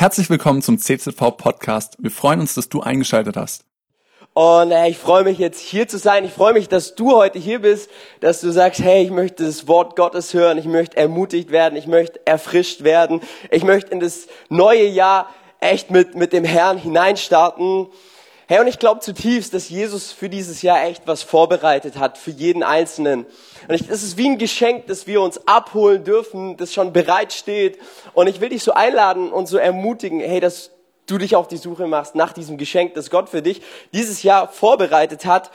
Herzlich willkommen zum CZV Podcast. Wir freuen uns, dass du eingeschaltet hast. Und äh, ich freue mich jetzt hier zu sein. Ich freue mich, dass du heute hier bist, dass du sagst, hey, ich möchte das Wort Gottes hören, ich möchte ermutigt werden, ich möchte erfrischt werden, ich möchte in das neue Jahr echt mit, mit dem Herrn hineinstarten. Hey, und ich glaube zutiefst, dass Jesus für dieses Jahr echt was vorbereitet hat, für jeden Einzelnen. Und es ist wie ein Geschenk, das wir uns abholen dürfen, das schon bereit steht. Und ich will dich so einladen und so ermutigen, hey, dass du dich auf die Suche machst nach diesem Geschenk, das Gott für dich dieses Jahr vorbereitet hat.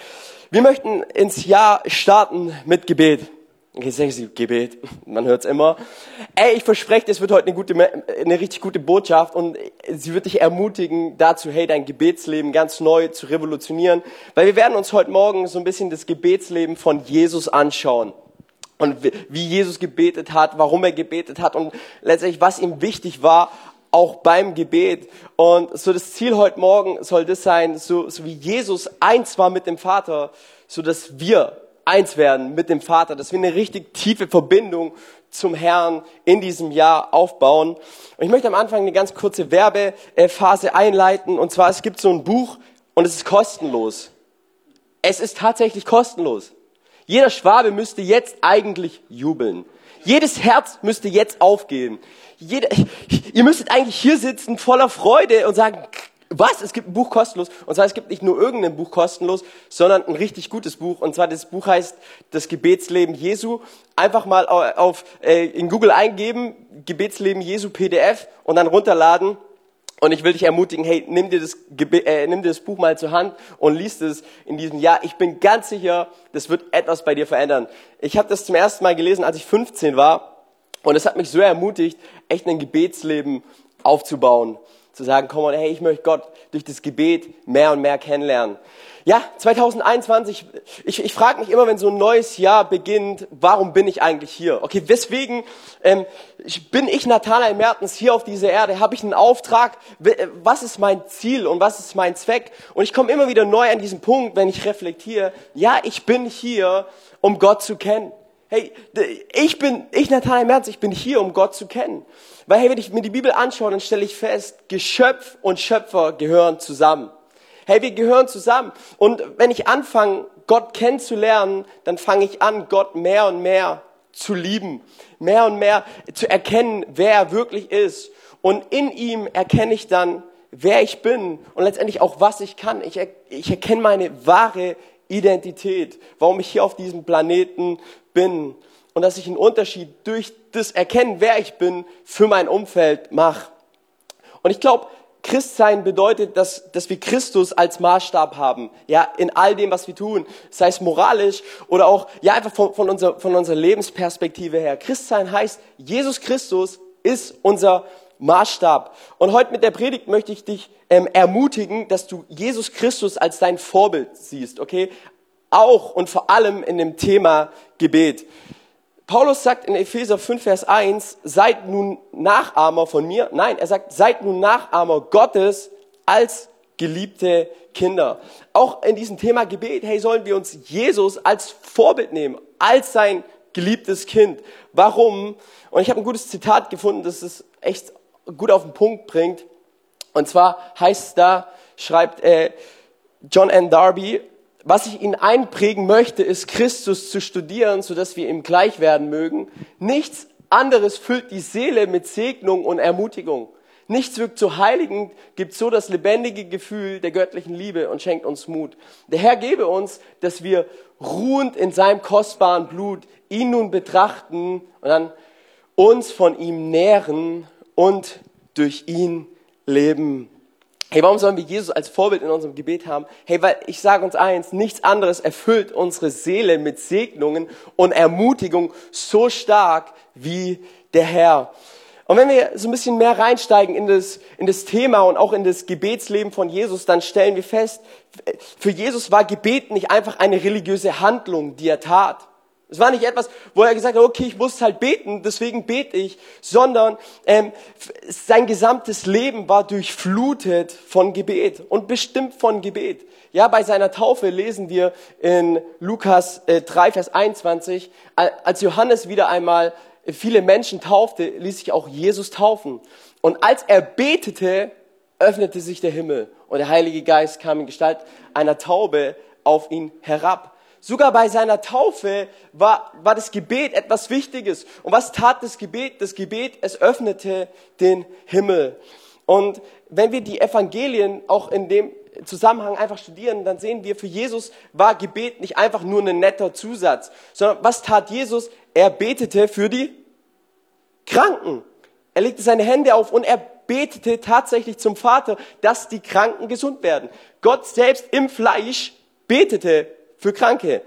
Wir möchten ins Jahr starten mit Gebet. Okay, sagen Sie Gebet, man hört's immer. Ey, ich verspreche, es wird heute eine gute, eine richtig gute Botschaft und sie wird dich ermutigen dazu, hey, dein Gebetsleben ganz neu zu revolutionieren, weil wir werden uns heute Morgen so ein bisschen das Gebetsleben von Jesus anschauen und wie Jesus gebetet hat, warum er gebetet hat und letztendlich was ihm wichtig war, auch beim Gebet. Und so das Ziel heute Morgen soll das sein, so, so wie Jesus eins war mit dem Vater, so dass wir eins werden mit dem Vater, dass wir eine richtig tiefe Verbindung zum Herrn in diesem Jahr aufbauen. Und ich möchte am Anfang eine ganz kurze Werbephase einleiten. Und zwar, es gibt so ein Buch und es ist kostenlos. Es ist tatsächlich kostenlos. Jeder Schwabe müsste jetzt eigentlich jubeln. Jedes Herz müsste jetzt aufgehen. Jeder, ihr müsstet eigentlich hier sitzen voller Freude und sagen, was? Es gibt ein Buch kostenlos. Und zwar, es gibt nicht nur irgendein Buch kostenlos, sondern ein richtig gutes Buch. Und zwar, das Buch heißt Das Gebetsleben Jesu. Einfach mal auf, äh, in Google eingeben, Gebetsleben Jesu PDF und dann runterladen. Und ich will dich ermutigen, hey, nimm dir, das, äh, nimm dir das Buch mal zur Hand und liest es in diesem Jahr. Ich bin ganz sicher, das wird etwas bei dir verändern. Ich habe das zum ersten Mal gelesen, als ich 15 war. Und es hat mich so ermutigt, echt ein Gebetsleben aufzubauen zu sagen, komm on, hey, ich möchte Gott durch das Gebet mehr und mehr kennenlernen. Ja, 2021, ich, ich frage mich immer, wenn so ein neues Jahr beginnt, warum bin ich eigentlich hier? Okay, weswegen ähm, bin ich Nathanael Mertens hier auf dieser Erde? Habe ich einen Auftrag? Was ist mein Ziel und was ist mein Zweck? Und ich komme immer wieder neu an diesen Punkt, wenn ich reflektiere, ja, ich bin hier, um Gott zu kennen. Hey, ich bin, ich Nathanael Merz, ich bin hier, um Gott zu kennen. Weil, hey, wenn ich mir die Bibel anschaue, dann stelle ich fest, Geschöpf und Schöpfer gehören zusammen. Hey, wir gehören zusammen. Und wenn ich anfange, Gott kennenzulernen, dann fange ich an, Gott mehr und mehr zu lieben. Mehr und mehr zu erkennen, wer er wirklich ist. Und in ihm erkenne ich dann, wer ich bin und letztendlich auch, was ich kann. Ich, er, ich erkenne meine wahre Identität, warum ich hier auf diesem Planeten bin und dass ich einen Unterschied durch das Erkennen, wer ich bin, für mein Umfeld mache. Und ich glaube, Christsein bedeutet, dass, dass wir Christus als Maßstab haben, ja, in all dem, was wir tun, sei es moralisch oder auch, ja, einfach von, von, unserer, von unserer Lebensperspektive her. Christsein heißt, Jesus Christus ist unser Maßstab. Und heute mit der Predigt möchte ich dich ähm, ermutigen, dass du Jesus Christus als dein Vorbild siehst, okay? Auch und vor allem in dem Thema Gebet. Paulus sagt in Epheser 5, Vers 1, seid nun Nachahmer von mir. Nein, er sagt, seid nun Nachahmer Gottes als geliebte Kinder. Auch in diesem Thema Gebet, hey, sollen wir uns Jesus als Vorbild nehmen, als sein geliebtes Kind. Warum? Und ich habe ein gutes Zitat gefunden, das es echt gut auf den Punkt bringt. Und zwar heißt es da, schreibt äh, John N. Darby, was ich Ihnen einprägen möchte, ist Christus zu studieren, sodass wir ihm gleich werden mögen. Nichts anderes füllt die Seele mit Segnung und Ermutigung. Nichts wirkt so heiligend, gibt so das lebendige Gefühl der göttlichen Liebe und schenkt uns Mut. Der Herr gebe uns, dass wir ruhend in seinem kostbaren Blut ihn nun betrachten und dann uns von ihm nähren und durch ihn leben. Hey, warum sollen wir Jesus als Vorbild in unserem Gebet haben? Hey, weil ich sage uns eins, nichts anderes erfüllt unsere Seele mit Segnungen und Ermutigung so stark wie der Herr. Und wenn wir so ein bisschen mehr reinsteigen in das, in das Thema und auch in das Gebetsleben von Jesus, dann stellen wir fest, für Jesus war Gebet nicht einfach eine religiöse Handlung, die er tat. Es war nicht etwas, wo er gesagt hat, okay, ich muss halt beten, deswegen bete ich, sondern ähm, sein gesamtes Leben war durchflutet von Gebet und bestimmt von Gebet. Ja, bei seiner Taufe lesen wir in Lukas äh, 3, Vers 21, als Johannes wieder einmal viele Menschen taufte, ließ sich auch Jesus taufen. Und als er betete, öffnete sich der Himmel und der Heilige Geist kam in Gestalt einer Taube auf ihn herab. Sogar bei seiner Taufe war, war das Gebet etwas Wichtiges. Und was tat das Gebet? Das Gebet, es öffnete den Himmel. Und wenn wir die Evangelien auch in dem Zusammenhang einfach studieren, dann sehen wir, für Jesus war Gebet nicht einfach nur ein netter Zusatz, sondern was tat Jesus? Er betete für die Kranken. Er legte seine Hände auf und er betete tatsächlich zum Vater, dass die Kranken gesund werden. Gott selbst im Fleisch betete für Kranke.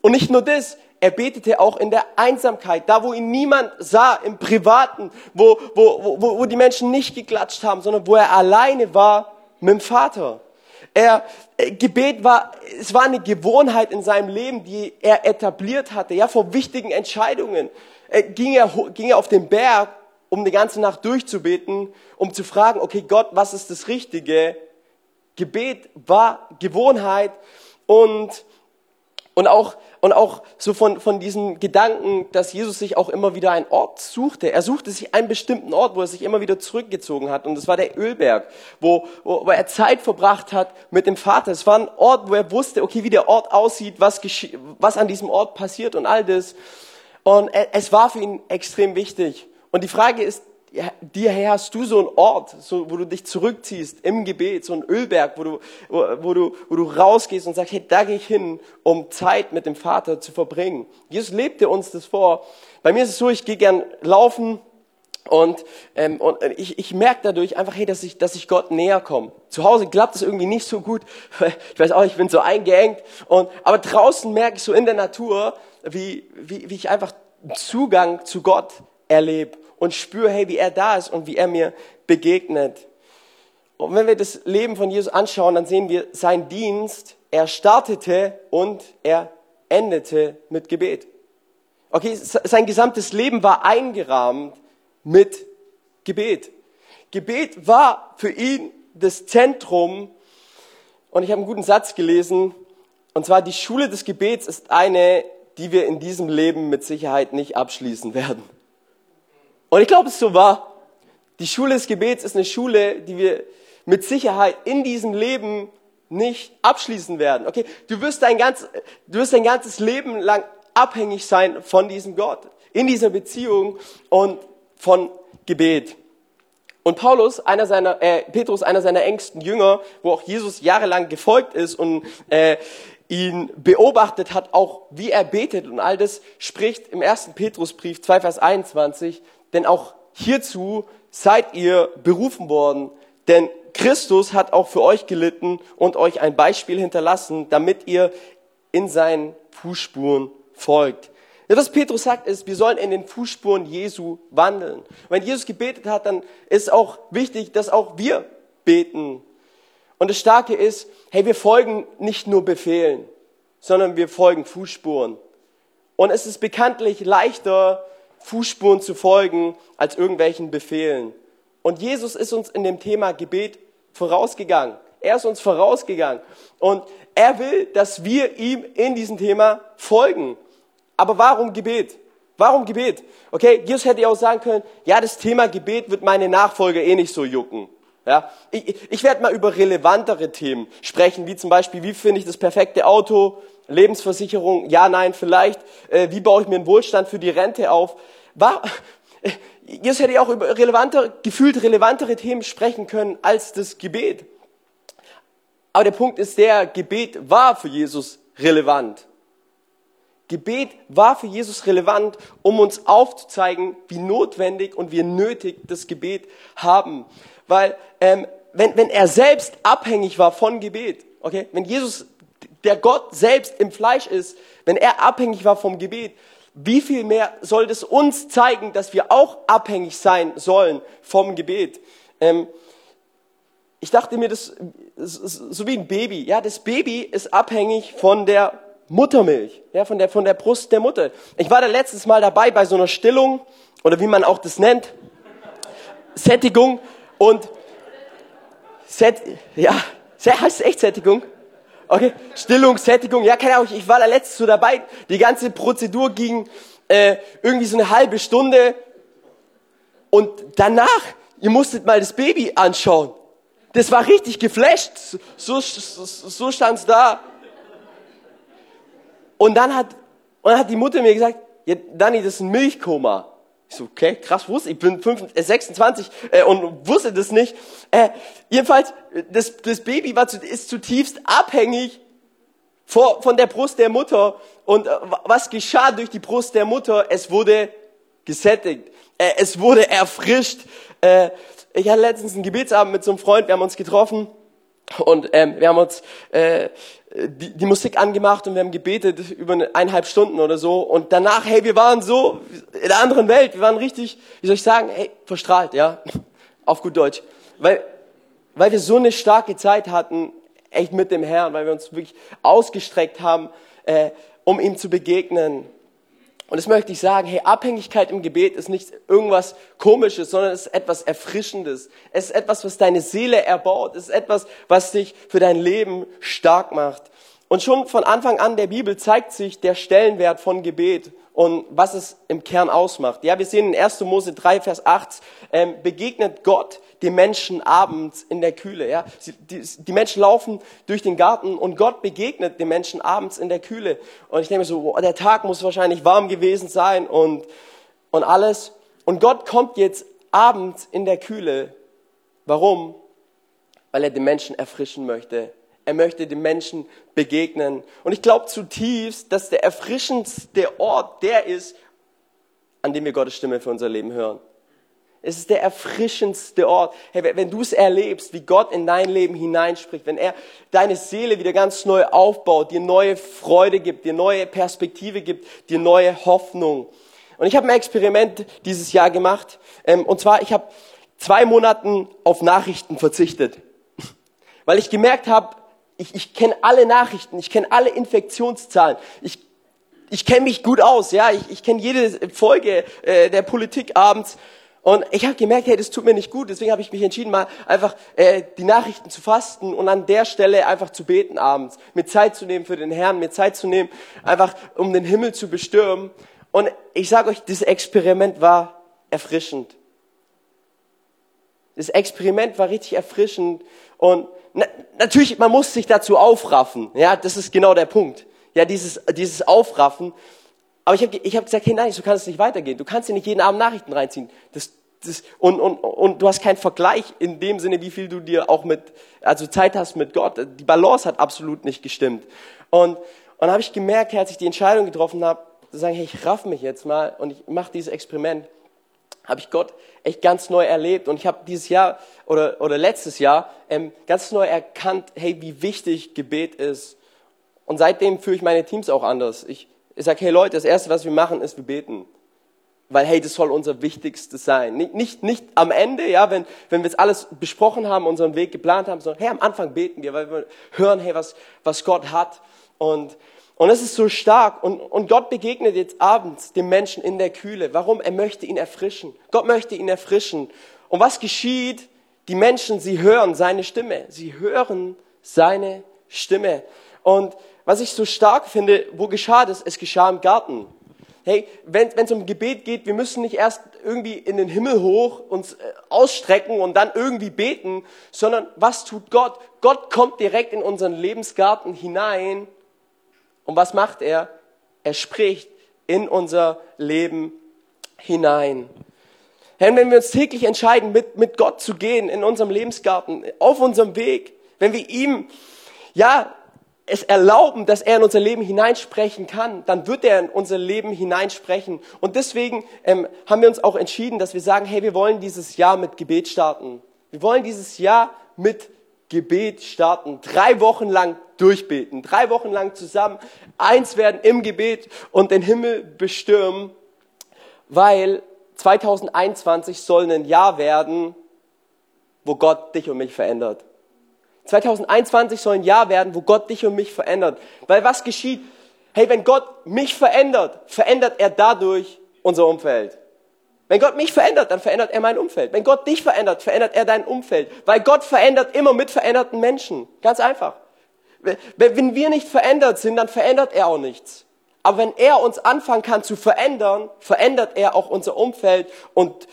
Und nicht nur das, er betete auch in der Einsamkeit, da wo ihn niemand sah, im Privaten, wo, wo, wo, wo die Menschen nicht geklatscht haben, sondern wo er alleine war mit dem Vater. Er, äh, Gebet war, es war eine Gewohnheit in seinem Leben, die er etabliert hatte. Ja, vor wichtigen Entscheidungen äh, ging, er, ging er auf den Berg, um die ganze Nacht durchzubeten, um zu fragen, okay, Gott, was ist das Richtige? Gebet war Gewohnheit und, und auch, und auch so von, von diesem Gedanken, dass Jesus sich auch immer wieder einen Ort suchte. Er suchte sich einen bestimmten Ort, wo er sich immer wieder zurückgezogen hat. Und das war der Ölberg, wo, wo, er Zeit verbracht hat mit dem Vater. Es war ein Ort, wo er wusste, okay, wie der Ort aussieht, was, was an diesem Ort passiert und all das. Und es war für ihn extrem wichtig. Und die Frage ist, dir her hast du so einen Ort, so, wo du dich zurückziehst im Gebet, so ein Ölberg, wo du, wo, wo, du, wo du rausgehst und sagst, hey, da gehe ich hin, um Zeit mit dem Vater zu verbringen. Jesus lebte uns das vor. Bei mir ist es so, ich gehe gern laufen und, ähm, und ich, ich merke dadurch einfach, hey, dass ich, dass ich Gott näher komme. Zu Hause klappt es irgendwie nicht so gut. Ich weiß auch, ich bin so eingeengt. Und, aber draußen merke ich so in der Natur, wie, wie, wie ich einfach Zugang zu Gott erlebe und spüre, hey, wie er da ist und wie er mir begegnet. Und wenn wir das Leben von Jesus anschauen, dann sehen wir sein Dienst. Er startete und er endete mit Gebet. Okay, sein gesamtes Leben war eingerahmt mit Gebet. Gebet war für ihn das Zentrum. Und ich habe einen guten Satz gelesen. Und zwar, die Schule des Gebets ist eine, die wir in diesem Leben mit Sicherheit nicht abschließen werden. Und ich glaube, es so war. Die Schule des Gebets ist eine Schule, die wir mit Sicherheit in diesem Leben nicht abschließen werden. Okay, du wirst dein, ganz, du wirst dein ganzes Leben lang abhängig sein von diesem Gott, in dieser Beziehung und von Gebet. Und Paulus, einer seiner, äh, Petrus, einer seiner engsten Jünger, wo auch Jesus jahrelang gefolgt ist und äh, ihn beobachtet hat, auch wie er betet und all das, spricht im ersten Petrusbrief 2 Vers 21, denn auch hierzu seid ihr berufen worden, denn Christus hat auch für euch gelitten und euch ein Beispiel hinterlassen, damit ihr in seinen Fußspuren folgt. Was Petrus sagt ist, wir sollen in den Fußspuren Jesu wandeln. Wenn Jesus gebetet hat, dann ist auch wichtig, dass auch wir beten. Und das Starke ist, hey, wir folgen nicht nur Befehlen, sondern wir folgen Fußspuren. Und es ist bekanntlich leichter, Fußspuren zu folgen, als irgendwelchen Befehlen. Und Jesus ist uns in dem Thema Gebet vorausgegangen. Er ist uns vorausgegangen. Und er will, dass wir ihm in diesem Thema folgen. Aber warum Gebet? Warum Gebet? Okay, Jesus hätte ja auch sagen können, ja, das Thema Gebet wird meine Nachfolger eh nicht so jucken. Ja, ich, ich werde mal über relevantere Themen sprechen, wie zum Beispiel, wie finde ich das perfekte Auto, Lebensversicherung, ja, nein, vielleicht, äh, wie baue ich mir einen Wohlstand für die Rente auf. War, Jesus hätte ja auch über relevanter, gefühlt relevantere Themen sprechen können als das Gebet. Aber der Punkt ist der, Gebet war für Jesus relevant. Gebet war für Jesus relevant, um uns aufzuzeigen, wie notwendig und wie nötig das Gebet haben. Weil ähm, wenn, wenn er selbst abhängig war von Gebet, okay, wenn Jesus, der Gott selbst im Fleisch ist, wenn er abhängig war vom Gebet, wie viel mehr soll das uns zeigen, dass wir auch abhängig sein sollen vom Gebet? Ähm, ich dachte mir, das so wie ein Baby. Ja, das Baby ist abhängig von der Muttermilch, ja, von der von der Brust der Mutter. Ich war da letztes Mal dabei bei so einer Stillung oder wie man auch das nennt, Sättigung und Set, ja, heißt es echt Sättigung? Okay, Stillung, Sättigung, ja, keine Ahnung, ich war da letztes so dabei. Die ganze Prozedur ging äh, irgendwie so eine halbe Stunde und danach, ihr musstet mal das Baby anschauen. Das war richtig geflasht. So, so, so stand's da. Und dann hat, und dann hat die Mutter mir gesagt, ja, Dani, das ist ein Milchkoma. Ich so, okay, krass, wusste ich, bin 25, äh, 26 äh, und wusste das nicht. Äh, jedenfalls, das, das Baby war, ist zutiefst abhängig vor, von der Brust der Mutter. Und äh, was geschah durch die Brust der Mutter? Es wurde gesättigt. Äh, es wurde erfrischt. Äh, ich hatte letztens einen Gebetsabend mit so einem Freund, wir haben uns getroffen und ähm, wir haben uns äh, die, die Musik angemacht und wir haben gebetet über eineinhalb Stunden oder so. Und danach, hey, wir waren so in der anderen Welt. Wir waren richtig, wie soll ich sagen, hey, verstrahlt, ja, auf gut Deutsch. Weil, weil wir so eine starke Zeit hatten, echt mit dem Herrn, weil wir uns wirklich ausgestreckt haben, äh, um ihm zu begegnen. Und das möchte ich sagen, hey, Abhängigkeit im Gebet ist nicht irgendwas Komisches, sondern es ist etwas Erfrischendes. Es ist etwas, was deine Seele erbaut. Es ist etwas, was dich für dein Leben stark macht. Und schon von Anfang an der Bibel zeigt sich der Stellenwert von Gebet und was es im Kern ausmacht. Ja, wir sehen in 1. Mose 3, Vers 8, ähm, begegnet Gott dem Menschen abends in der Kühle. Ja? Die, die, Menschen laufen durch den Garten und Gott begegnet dem Menschen abends in der Kühle. Und ich denke so, oh, der Tag muss wahrscheinlich warm gewesen sein und, und alles. Und Gott kommt jetzt abends in der Kühle. Warum? Weil er den Menschen erfrischen möchte. Er möchte den Menschen begegnen. Und ich glaube zutiefst, dass der erfrischendste Ort der ist, an dem wir Gottes Stimme für unser Leben hören. Es ist der erfrischendste Ort. Hey, wenn du es erlebst, wie Gott in dein Leben hineinspricht, wenn er deine Seele wieder ganz neu aufbaut, dir neue Freude gibt, dir neue Perspektive gibt, dir neue Hoffnung. Und ich habe ein Experiment dieses Jahr gemacht. Ähm, und zwar, ich habe zwei Monaten auf Nachrichten verzichtet. Weil ich gemerkt habe, ich, ich kenne alle Nachrichten, ich kenne alle Infektionszahlen, ich, ich kenne mich gut aus, ja, ich, ich kenne jede Folge äh, der Politik abends. Und ich habe gemerkt, hey, das tut mir nicht gut. Deswegen habe ich mich entschieden, mal einfach äh, die Nachrichten zu fasten und an der Stelle einfach zu beten abends, mir Zeit zu nehmen für den Herrn, mir Zeit zu nehmen, einfach um den Himmel zu bestürmen. Und ich sage euch, dieses Experiment war erfrischend. Das Experiment war richtig erfrischend und na, natürlich, man muss sich dazu aufraffen. Ja, das ist genau der Punkt. Ja, dieses, dieses Aufraffen. Aber ich habe ich hab gesagt, hey, nein, so kann es nicht weitergehen. Du kannst dir nicht jeden Abend Nachrichten reinziehen. Das, das, und, und, und du hast keinen Vergleich in dem Sinne, wie viel du dir auch mit, also Zeit hast mit Gott. Die Balance hat absolut nicht gestimmt. Und, und habe ich gemerkt, als ich die Entscheidung getroffen habe, zu sagen, hey, ich raff mich jetzt mal und ich mache dieses Experiment habe ich Gott echt ganz neu erlebt und ich habe dieses Jahr oder, oder letztes Jahr ähm, ganz neu erkannt, hey, wie wichtig Gebet ist. Und seitdem führe ich meine Teams auch anders. Ich, ich sage, hey Leute, das Erste, was wir machen, ist, wir beten. Weil, hey, das soll unser Wichtigstes sein. Nicht, nicht, nicht am Ende, ja, wenn, wenn wir jetzt alles besprochen haben, unseren Weg geplant haben, sondern, hey, am Anfang beten wir, weil wir hören, hey, was, was Gott hat. Und und es ist so stark. Und, und Gott begegnet jetzt abends dem Menschen in der Kühle. Warum? Er möchte ihn erfrischen. Gott möchte ihn erfrischen. Und was geschieht? Die Menschen, sie hören seine Stimme. Sie hören seine Stimme. Und was ich so stark finde, wo geschah das? Es geschah im Garten. Hey, wenn es um Gebet geht, wir müssen nicht erst irgendwie in den Himmel hoch uns äh, ausstrecken und dann irgendwie beten, sondern was tut Gott? Gott kommt direkt in unseren Lebensgarten hinein und was macht er? Er spricht in unser Leben hinein. Wenn wir uns täglich entscheiden, mit, mit Gott zu gehen, in unserem Lebensgarten, auf unserem Weg, wenn wir ihm, ja, es erlauben, dass er in unser Leben hineinsprechen kann, dann wird er in unser Leben hineinsprechen. Und deswegen ähm, haben wir uns auch entschieden, dass wir sagen, hey, wir wollen dieses Jahr mit Gebet starten. Wir wollen dieses Jahr mit Gebet starten. Drei Wochen lang durchbeten. Drei Wochen lang zusammen eins werden im Gebet und den Himmel bestürmen, weil 2021 soll ein Jahr werden, wo Gott dich und mich verändert. 2021 soll ein Jahr werden, wo Gott dich und mich verändert. Weil was geschieht? Hey, wenn Gott mich verändert, verändert er dadurch unser Umfeld. Wenn Gott mich verändert, dann verändert er mein Umfeld. Wenn Gott dich verändert, verändert er dein Umfeld. Weil Gott verändert immer mit veränderten Menschen. Ganz einfach. Wenn wir nicht verändert sind, dann verändert er auch nichts. Aber wenn er uns anfangen kann zu verändern, verändert er auch unser Umfeld und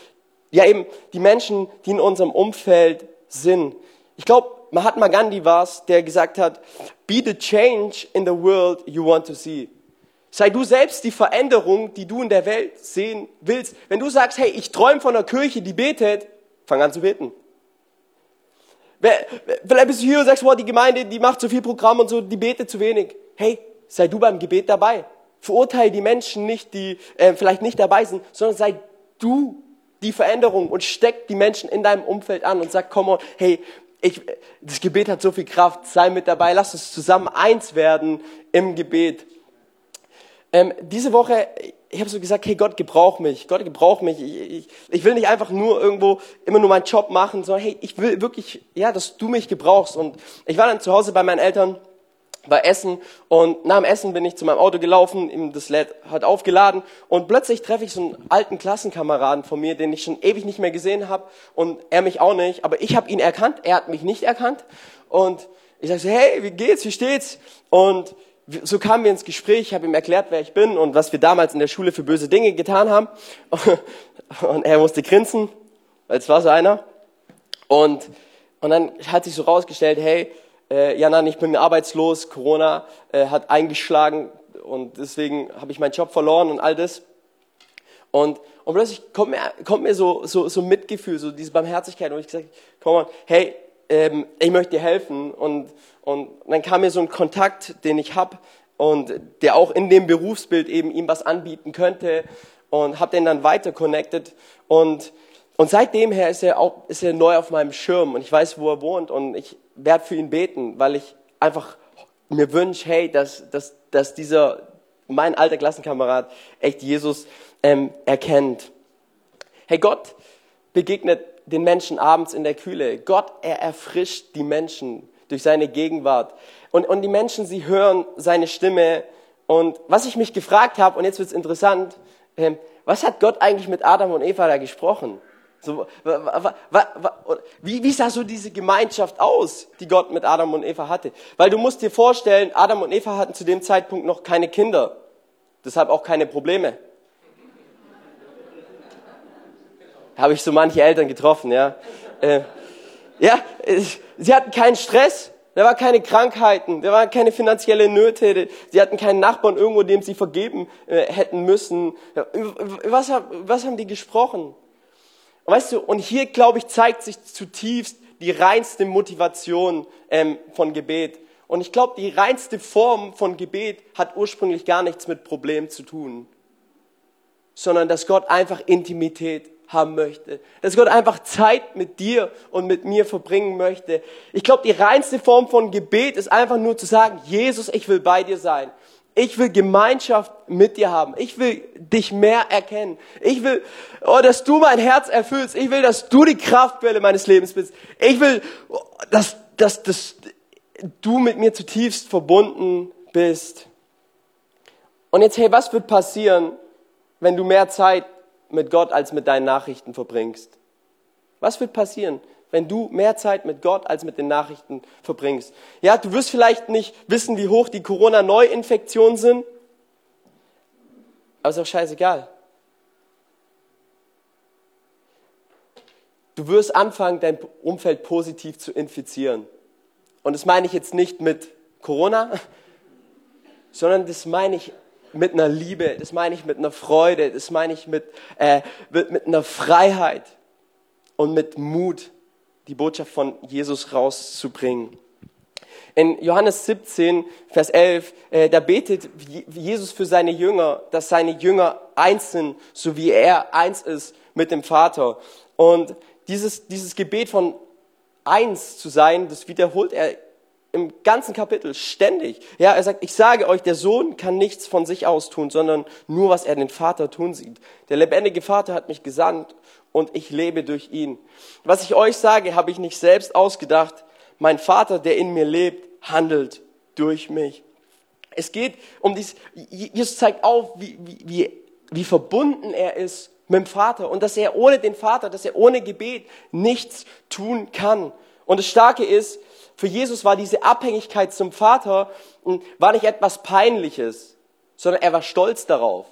ja eben die Menschen, die in unserem Umfeld sind. Ich glaube, Mahatma Gandhi war es, der gesagt hat, be the change in the world you want to see. Sei du selbst die Veränderung, die du in der Welt sehen willst. Wenn du sagst, hey, ich träume von einer Kirche, die betet, fang an zu beten. Vielleicht bist du hier und sagst, wow, die Gemeinde, die macht so viel Programm und so, die betet zu wenig. Hey, sei du beim Gebet dabei. Verurteile die Menschen nicht, die äh, vielleicht nicht dabei sind, sondern sei du die Veränderung und steck die Menschen in deinem Umfeld an und sag, komm on, hey, ich, das Gebet hat so viel Kraft, sei mit dabei, lass uns zusammen eins werden im Gebet. Ähm, diese Woche, ich habe so gesagt, hey Gott, gebrauch mich, Gott, gebrauch mich. Ich, ich, ich will nicht einfach nur irgendwo immer nur meinen Job machen, sondern hey, ich will wirklich, ja, dass du mich gebrauchst. Und ich war dann zu Hause bei meinen Eltern bei Essen. Und nach dem Essen bin ich zu meinem Auto gelaufen, das LED hat aufgeladen. Und plötzlich treffe ich so einen alten Klassenkameraden von mir, den ich schon ewig nicht mehr gesehen habe und er mich auch nicht, aber ich habe ihn erkannt, er hat mich nicht erkannt. Und ich sage so, hey, wie geht's, wie steht's? Und so kamen wir ins Gespräch, ich habe ihm erklärt, wer ich bin und was wir damals in der Schule für böse Dinge getan haben. Und er musste grinsen, weil es war so einer. Und, und dann hat sich so rausgestellt, hey, äh, ja, nein, ich bin arbeitslos, Corona äh, hat eingeschlagen und deswegen habe ich meinen Job verloren und all das. Und, und plötzlich kommt mir, kommt mir so, so, so Mitgefühl, so diese Barmherzigkeit und ich gesagt, komm mal, hey, ähm, ich möchte dir helfen. Und, und dann kam mir so ein Kontakt, den ich habe und der auch in dem Berufsbild eben ihm was anbieten könnte und habe den dann weiter connected und und seitdem her ist er auch ist er neu auf meinem Schirm und ich weiß, wo er wohnt und ich werde für ihn beten, weil ich einfach mir wünsche, hey, dass, dass, dass dieser mein alter Klassenkamerad echt Jesus ähm, erkennt. Hey, Gott begegnet den Menschen abends in der Kühle. Gott, er erfrischt die Menschen durch seine Gegenwart. Und, und die Menschen, sie hören seine Stimme. Und was ich mich gefragt habe, und jetzt wird's interessant, ähm, was hat Gott eigentlich mit Adam und Eva da gesprochen? So, wie, wie sah so diese Gemeinschaft aus, die Gott mit Adam und Eva hatte? Weil du musst dir vorstellen, Adam und Eva hatten zu dem Zeitpunkt noch keine Kinder, deshalb auch keine Probleme. Habe ich so manche Eltern getroffen, ja. Äh, ja, sie hatten keinen Stress, da war keine Krankheiten, da waren keine finanzielle Nöte, sie hatten keinen Nachbarn irgendwo, dem sie vergeben äh, hätten müssen. Was, was haben die gesprochen? Und weißt du, und hier, glaube ich, zeigt sich zutiefst die reinste Motivation ähm, von Gebet. Und ich glaube, die reinste Form von Gebet hat ursprünglich gar nichts mit Problem zu tun, sondern dass Gott einfach Intimität haben möchte. Dass Gott einfach Zeit mit dir und mit mir verbringen möchte. Ich glaube, die reinste Form von Gebet ist einfach nur zu sagen, Jesus, ich will bei dir sein. Ich will Gemeinschaft mit dir haben. Ich will dich mehr erkennen. Ich will, oh, dass du mein Herz erfüllst. Ich will, dass du die Kraftquelle meines Lebens bist. Ich will, dass, dass, dass du mit mir zutiefst verbunden bist. Und jetzt, hey, was wird passieren, wenn du mehr Zeit mit Gott als mit deinen Nachrichten verbringst? Was wird passieren, wenn du mehr Zeit mit Gott als mit den Nachrichten verbringst? Ja, du wirst vielleicht nicht wissen, wie hoch die Corona-Neuinfektionen sind, aber ist auch scheißegal. Du wirst anfangen, dein Umfeld positiv zu infizieren. Und das meine ich jetzt nicht mit Corona, sondern das meine ich mit einer Liebe, das meine ich mit einer Freude, das meine ich mit, äh, mit, mit einer Freiheit und mit Mut, die Botschaft von Jesus rauszubringen. In Johannes 17, Vers 11, äh, da betet Jesus für seine Jünger, dass seine Jünger eins sind, so wie er eins ist mit dem Vater. Und dieses, dieses Gebet von eins zu sein, das wiederholt er im ganzen Kapitel ständig. Ja, er sagt, ich sage euch, der Sohn kann nichts von sich aus tun, sondern nur, was er den Vater tun sieht. Der lebendige Vater hat mich gesandt und ich lebe durch ihn. Was ich euch sage, habe ich nicht selbst ausgedacht. Mein Vater, der in mir lebt, handelt durch mich. Es geht um dies, Jesus zeigt auf, wie, wie, wie verbunden er ist mit dem Vater und dass er ohne den Vater, dass er ohne Gebet nichts tun kann. Und das Starke ist, für Jesus war diese Abhängigkeit zum Vater hm, war nicht etwas Peinliches, sondern er war stolz darauf.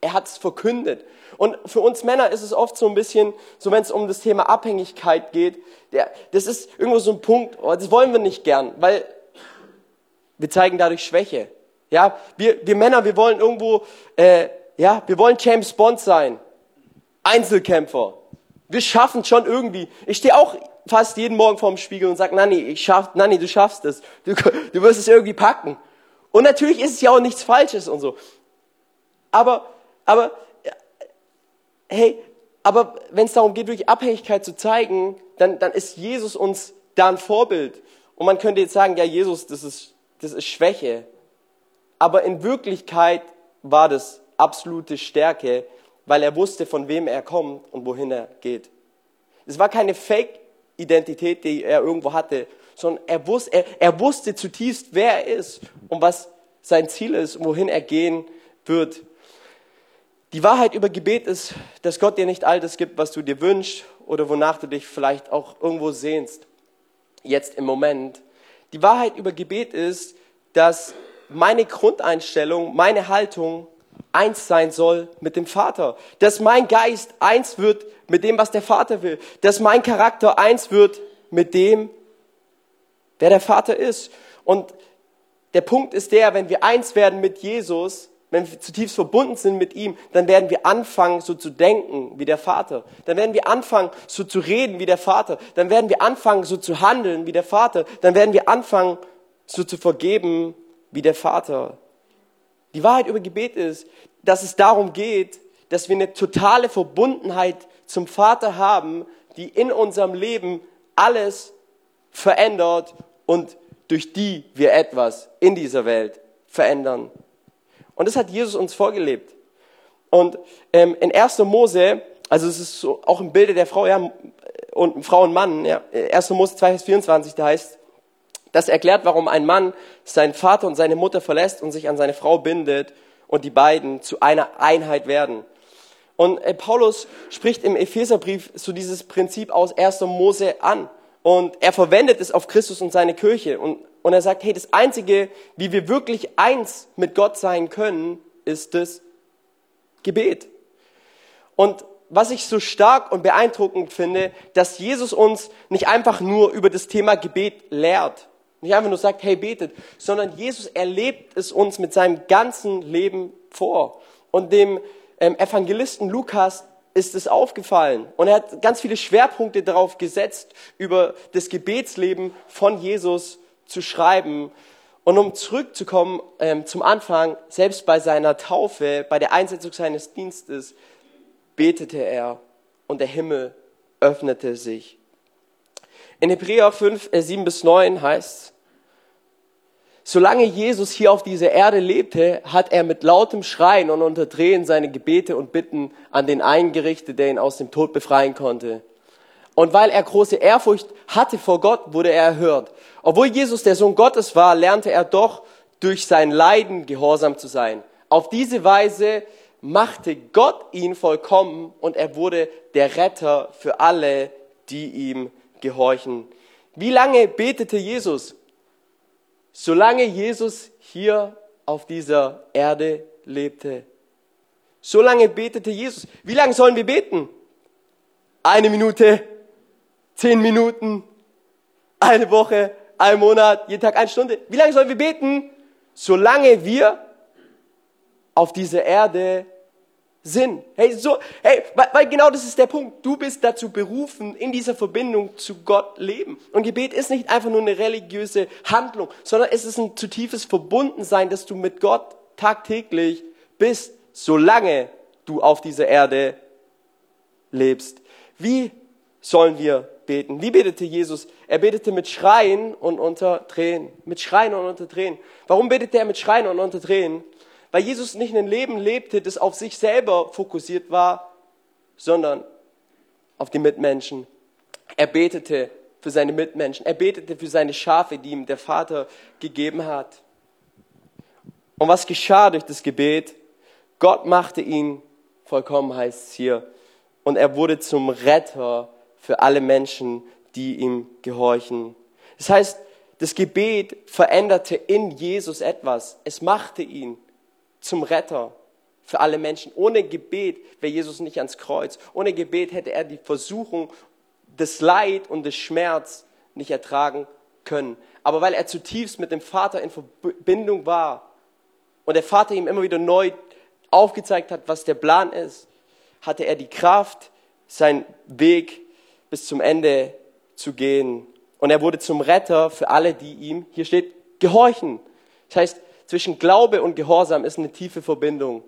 Er hat es verkündet. Und für uns Männer ist es oft so ein bisschen, so wenn es um das Thema Abhängigkeit geht, der, das ist irgendwo so ein Punkt, oh, das wollen wir nicht gern, weil wir zeigen dadurch Schwäche. Ja, wir, wir Männer, wir wollen irgendwo, äh, ja, wir wollen James Bond sein. Einzelkämpfer. Wir schaffen schon irgendwie. Ich stehe auch fast jeden Morgen vorm Spiegel und sage, Nanni, ich schaff, Nanni, du schaffst es. Du, du wirst es irgendwie packen. Und natürlich ist es ja auch nichts Falsches und so. Aber, aber, hey, aber wenn es darum geht, durch Abhängigkeit zu zeigen, dann, dann ist Jesus uns da ein Vorbild. Und man könnte jetzt sagen, ja, Jesus, das ist, das ist Schwäche. Aber in Wirklichkeit war das absolute Stärke, weil er wusste, von wem er kommt und wohin er geht. Es war keine Fake-Identität, die er irgendwo hatte, sondern er wusste, er, er wusste zutiefst, wer er ist und was sein Ziel ist und wohin er gehen wird. Die Wahrheit über Gebet ist, dass Gott dir nicht all das gibt, was du dir wünschst oder wonach du dich vielleicht auch irgendwo sehnst, jetzt im Moment. Die Wahrheit über Gebet ist, dass meine Grundeinstellung, meine Haltung eins sein soll mit dem Vater. Dass mein Geist eins wird mit dem, was der Vater will. Dass mein Charakter eins wird mit dem, wer der Vater ist. Und der Punkt ist der, wenn wir eins werden mit Jesus, wenn wir zutiefst verbunden sind mit ihm, dann werden wir anfangen, so zu denken wie der Vater. Dann werden wir anfangen, so zu reden wie der Vater. Dann werden wir anfangen, so zu handeln wie der Vater. Dann werden wir anfangen, so zu vergeben wie der Vater. Die Wahrheit über Gebet ist, dass es darum geht, dass wir eine totale Verbundenheit zum Vater haben, die in unserem Leben alles verändert und durch die wir etwas in dieser Welt verändern. Und das hat Jesus uns vorgelebt. Und ähm, in 1. Mose, also es ist so auch im Bilde der Frau, ja, und Frau und Mann, ja, 1. Mose 2, Vers 24, da heißt, das erklärt, warum ein Mann seinen Vater und seine Mutter verlässt und sich an seine Frau bindet und die beiden zu einer Einheit werden. Und äh, Paulus spricht im Epheserbrief so dieses Prinzip aus 1. Mose an. Und er verwendet es auf Christus und seine Kirche. Und, und er sagt, hey, das Einzige, wie wir wirklich eins mit Gott sein können, ist das Gebet. Und was ich so stark und beeindruckend finde, dass Jesus uns nicht einfach nur über das Thema Gebet lehrt, nicht einfach nur sagt, hey, betet, sondern Jesus erlebt es uns mit seinem ganzen Leben vor. Und dem ähm, Evangelisten Lukas ist es aufgefallen. Und er hat ganz viele Schwerpunkte darauf gesetzt, über das Gebetsleben von Jesus zu schreiben. Und um zurückzukommen ähm, zum Anfang, selbst bei seiner Taufe, bei der Einsetzung seines Dienstes, betete er und der Himmel öffnete sich. In Hebräer 5, äh 7 bis 9 heißt Solange Jesus hier auf dieser Erde lebte, hat er mit lautem Schreien und Unterdrehen seine Gebete und Bitten an den eingerichtet, der ihn aus dem Tod befreien konnte. Und weil er große Ehrfurcht hatte vor Gott, wurde er erhört. Obwohl Jesus der Sohn Gottes war, lernte er doch durch sein Leiden gehorsam zu sein. Auf diese Weise machte Gott ihn vollkommen und er wurde der Retter für alle, die ihm gehorchen. Wie lange betete Jesus? Solange Jesus hier auf dieser Erde lebte. Solange betete Jesus. Wie lange sollen wir beten? Eine Minute, zehn Minuten, eine Woche, ein Monat, jeden Tag eine Stunde. Wie lange sollen wir beten? Solange wir auf dieser Erde Sinn. Hey, so, hey, weil, weil genau das ist der Punkt. Du bist dazu berufen, in dieser Verbindung zu Gott leben. Und Gebet ist nicht einfach nur eine religiöse Handlung, sondern es ist ein zutiefes Verbundensein, dass du mit Gott tagtäglich bist, solange du auf dieser Erde lebst. Wie sollen wir beten? Wie betete Jesus? Er betete mit Schreien und unter Tränen. Mit Schreien und unter Tränen. Warum betete er mit Schreien und unter Tränen? Weil Jesus nicht ein Leben lebte, das auf sich selber fokussiert war, sondern auf die Mitmenschen. Er betete für seine Mitmenschen. Er betete für seine Schafe, die ihm der Vater gegeben hat. Und was geschah durch das Gebet? Gott machte ihn vollkommen, heißt es hier. Und er wurde zum Retter für alle Menschen, die ihm gehorchen. Das heißt, das Gebet veränderte in Jesus etwas. Es machte ihn zum Retter für alle Menschen. Ohne Gebet wäre Jesus nicht ans Kreuz. Ohne Gebet hätte er die Versuchung, das Leid und das Schmerz nicht ertragen können. Aber weil er zutiefst mit dem Vater in Verbindung war und der Vater ihm immer wieder neu aufgezeigt hat, was der Plan ist, hatte er die Kraft, seinen Weg bis zum Ende zu gehen. Und er wurde zum Retter für alle, die ihm, hier steht, gehorchen. Das heißt, zwischen Glaube und Gehorsam ist eine tiefe Verbindung.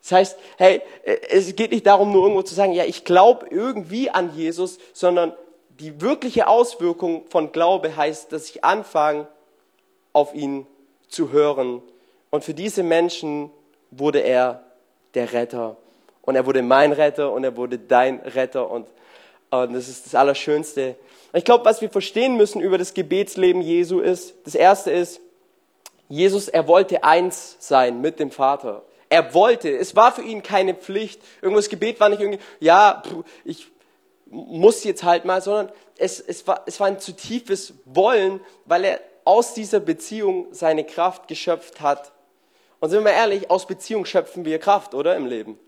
Das heißt, hey, es geht nicht darum, nur irgendwo zu sagen, ja, ich glaube irgendwie an Jesus, sondern die wirkliche Auswirkung von Glaube heißt, dass ich anfange, auf ihn zu hören. Und für diese Menschen wurde er der Retter. Und er wurde mein Retter und er wurde dein Retter. Und, und das ist das Allerschönste. ich glaube, was wir verstehen müssen über das Gebetsleben Jesu ist, das Erste ist, Jesus, er wollte eins sein mit dem Vater. Er wollte, es war für ihn keine Pflicht. Irgendwas Gebet war nicht irgendwie, ja, ich muss jetzt halt mal, sondern es, es, war, es war ein zu tiefes Wollen, weil er aus dieser Beziehung seine Kraft geschöpft hat. Und sind wir mal ehrlich, aus Beziehung schöpfen wir Kraft, oder im Leben?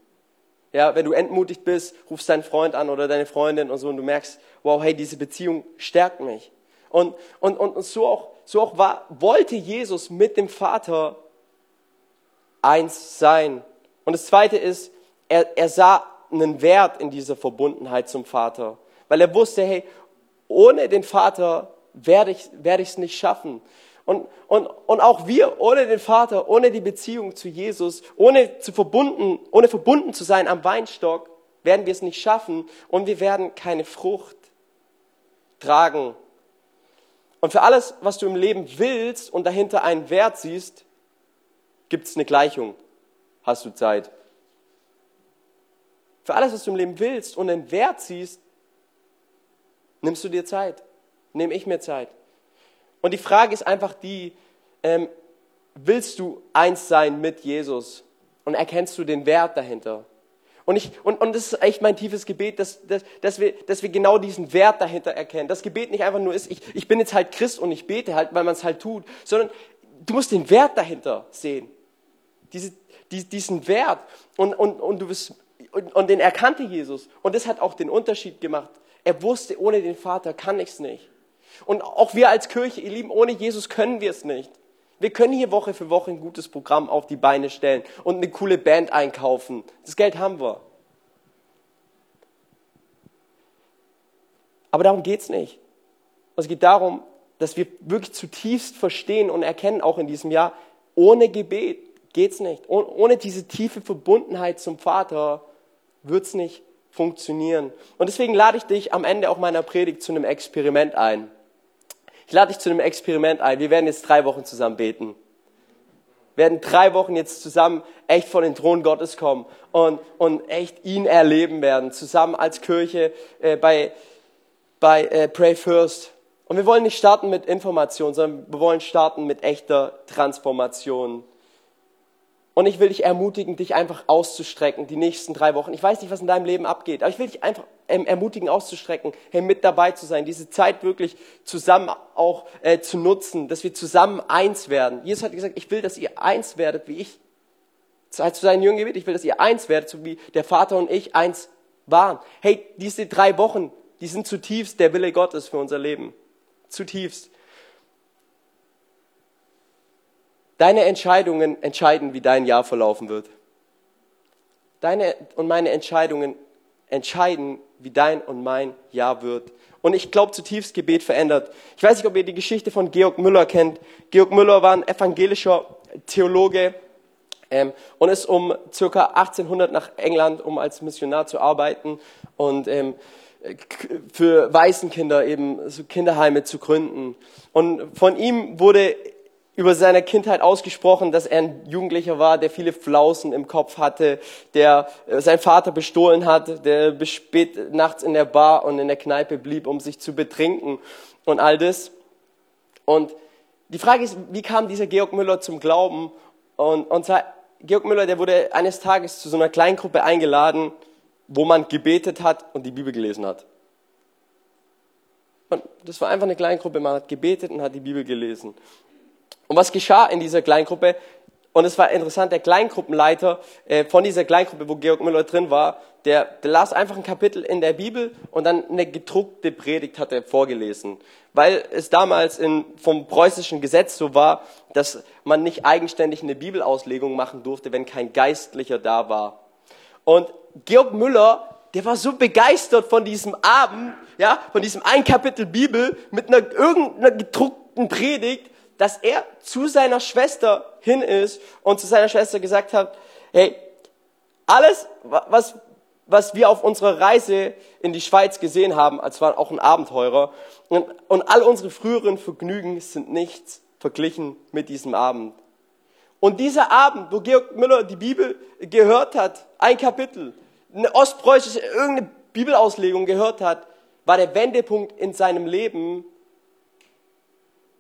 Ja, wenn du entmutigt bist, rufst deinen Freund an oder deine Freundin und so und du merkst, wow, hey, diese Beziehung stärkt mich. Und, und, und, und so auch, so auch war, wollte Jesus mit dem Vater eins sein. Und das Zweite ist, er, er sah einen Wert in dieser Verbundenheit zum Vater, weil er wusste, hey, ohne den Vater werde ich es werde nicht schaffen. Und, und, und auch wir, ohne den Vater, ohne die Beziehung zu Jesus, ohne, zu verbunden, ohne verbunden zu sein am Weinstock, werden wir es nicht schaffen und wir werden keine Frucht tragen. Und für alles, was du im Leben willst und dahinter einen Wert siehst, gibt es eine Gleichung. Hast du Zeit? Für alles, was du im Leben willst und einen Wert siehst, nimmst du dir Zeit. Nehme ich mir Zeit. Und die Frage ist einfach die, ähm, willst du eins sein mit Jesus und erkennst du den Wert dahinter? Und, ich, und, und das ist echt mein tiefes Gebet, dass, dass, dass, wir, dass wir genau diesen Wert dahinter erkennen. Das Gebet nicht einfach nur ist, ich, ich bin jetzt halt Christ und ich bete halt, weil man es halt tut, sondern du musst den Wert dahinter sehen diese, die, diesen Wert. Und, und, und, du bist, und, und den erkannte Jesus. Und das hat auch den Unterschied gemacht. Er wusste, ohne den Vater kann ich es nicht. Und auch wir als Kirche, ihr Lieben, ohne Jesus können wir es nicht. Wir können hier Woche für Woche ein gutes Programm auf die Beine stellen und eine coole Band einkaufen. Das Geld haben wir. Aber darum geht es nicht. Es geht darum, dass wir wirklich zutiefst verstehen und erkennen, auch in diesem Jahr, ohne Gebet geht's nicht. Ohne diese tiefe Verbundenheit zum Vater wird's nicht funktionieren. Und deswegen lade ich dich am Ende auch meiner Predigt zu einem Experiment ein. Ich lade dich zu einem Experiment ein. Wir werden jetzt drei Wochen zusammen beten. Wir werden drei Wochen jetzt zusammen echt vor den Thron Gottes kommen und, und echt ihn erleben werden, zusammen als Kirche äh, bei, bei äh, Pray First. Und wir wollen nicht starten mit Information, sondern wir wollen starten mit echter Transformation. Und ich will dich ermutigen, dich einfach auszustrecken, die nächsten drei Wochen. Ich weiß nicht, was in deinem Leben abgeht, aber ich will dich einfach ermutigen, auszustrecken, hey, mit dabei zu sein, diese Zeit wirklich zusammen auch äh, zu nutzen, dass wir zusammen eins werden. Jesus hat gesagt, ich will, dass ihr eins werdet, wie ich. Zu seinen Jüngern gebeten, ich will, dass ihr eins werdet, so wie der Vater und ich eins waren. Hey, diese drei Wochen, die sind zutiefst der Wille Gottes für unser Leben. Zutiefst. Deine Entscheidungen entscheiden, wie dein Jahr verlaufen wird. Deine und meine Entscheidungen entscheiden, wie dein und mein Jahr wird. Und ich glaube, zutiefst Gebet verändert. Ich weiß nicht, ob ihr die Geschichte von Georg Müller kennt. Georg Müller war ein evangelischer Theologe ähm, und ist um circa 1800 nach England, um als Missionar zu arbeiten und ähm, für Waisenkinder eben so Kinderheime zu gründen. Und von ihm wurde über seine Kindheit ausgesprochen, dass er ein Jugendlicher war, der viele Flausen im Kopf hatte, der äh, sein Vater bestohlen hat, der bis spät nachts in der Bar und in der Kneipe blieb, um sich zu betrinken und all das. Und die Frage ist, wie kam dieser Georg Müller zum Glauben? Und, und Georg Müller, der wurde eines Tages zu so einer Kleingruppe eingeladen, wo man gebetet hat und die Bibel gelesen hat. Und das war einfach eine Kleingruppe, man hat gebetet und hat die Bibel gelesen. Und was geschah in dieser Kleingruppe? Und es war interessant, der Kleingruppenleiter äh, von dieser Kleingruppe, wo Georg Müller drin war, der, der las einfach ein Kapitel in der Bibel und dann eine gedruckte Predigt hat er vorgelesen. Weil es damals in, vom preußischen Gesetz so war, dass man nicht eigenständig eine Bibelauslegung machen durfte, wenn kein Geistlicher da war. Und Georg Müller, der war so begeistert von diesem Abend, ja, von diesem ein Kapitel Bibel mit einer irgendeiner gedruckten Predigt, dass er zu seiner Schwester hin ist und zu seiner Schwester gesagt hat, hey, alles, was, was wir auf unserer Reise in die Schweiz gesehen haben, als war auch ein Abenteurer, und, und all unsere früheren Vergnügen sind nichts verglichen mit diesem Abend. Und dieser Abend, wo Georg Müller die Bibel gehört hat, ein Kapitel, eine ostpreußische, irgendeine Bibelauslegung gehört hat, war der Wendepunkt in seinem Leben,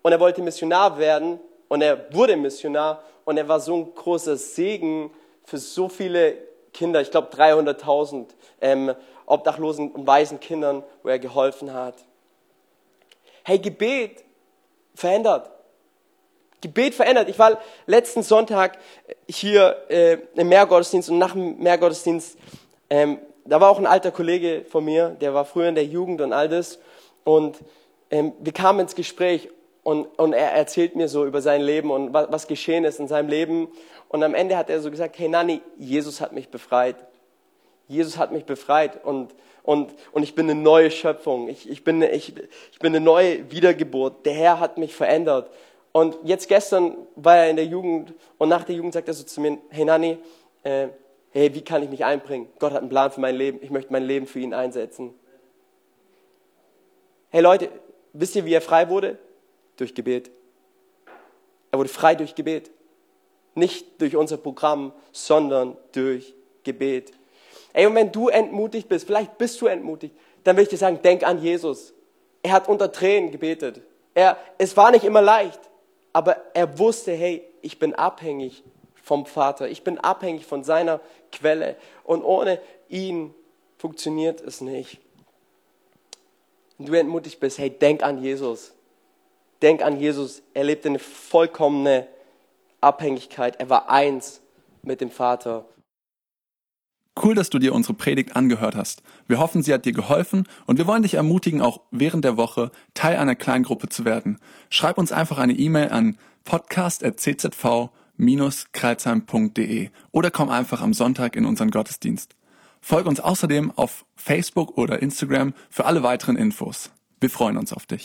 und er wollte Missionar werden und er wurde Missionar und er war so ein großer Segen für so viele Kinder, ich glaube 300.000 ähm, obdachlosen und weisen Kindern, wo er geholfen hat. Hey, Gebet verändert. Gebet verändert. Ich war letzten Sonntag hier äh, im Mehrgottesdienst und nach dem Mehrgottesdienst, ähm, da war auch ein alter Kollege von mir, der war früher in der Jugend und all das. Und ähm, wir kamen ins Gespräch und, und er erzählt mir so über sein Leben und was, was geschehen ist in seinem Leben. Und am Ende hat er so gesagt, hey Nani, Jesus hat mich befreit. Jesus hat mich befreit und, und, und ich bin eine neue Schöpfung. Ich, ich, bin, ich, ich bin eine neue Wiedergeburt. Der Herr hat mich verändert. Und jetzt gestern war er in der Jugend und nach der Jugend sagt er so zu mir, hey Nani, äh, hey, wie kann ich mich einbringen? Gott hat einen Plan für mein Leben. Ich möchte mein Leben für ihn einsetzen. Hey Leute, wisst ihr, wie er frei wurde? Durch Gebet. Er wurde frei durch Gebet. Nicht durch unser Programm, sondern durch Gebet. Ey, und wenn du entmutigt bist, vielleicht bist du entmutigt, dann will ich dir sagen, denk an Jesus. Er hat unter Tränen gebetet. Er, es war nicht immer leicht, aber er wusste, hey, ich bin abhängig vom Vater. Ich bin abhängig von seiner Quelle. Und ohne ihn funktioniert es nicht. Wenn du entmutigt bist, hey, denk an Jesus. Denk an Jesus. Er lebte eine vollkommene Abhängigkeit. Er war eins mit dem Vater. Cool, dass du dir unsere Predigt angehört hast. Wir hoffen, sie hat dir geholfen und wir wollen dich ermutigen, auch während der Woche Teil einer Kleingruppe zu werden. Schreib uns einfach eine E-Mail an podcast.czv-kreuzheim.de oder komm einfach am Sonntag in unseren Gottesdienst. Folge uns außerdem auf Facebook oder Instagram für alle weiteren Infos. Wir freuen uns auf dich.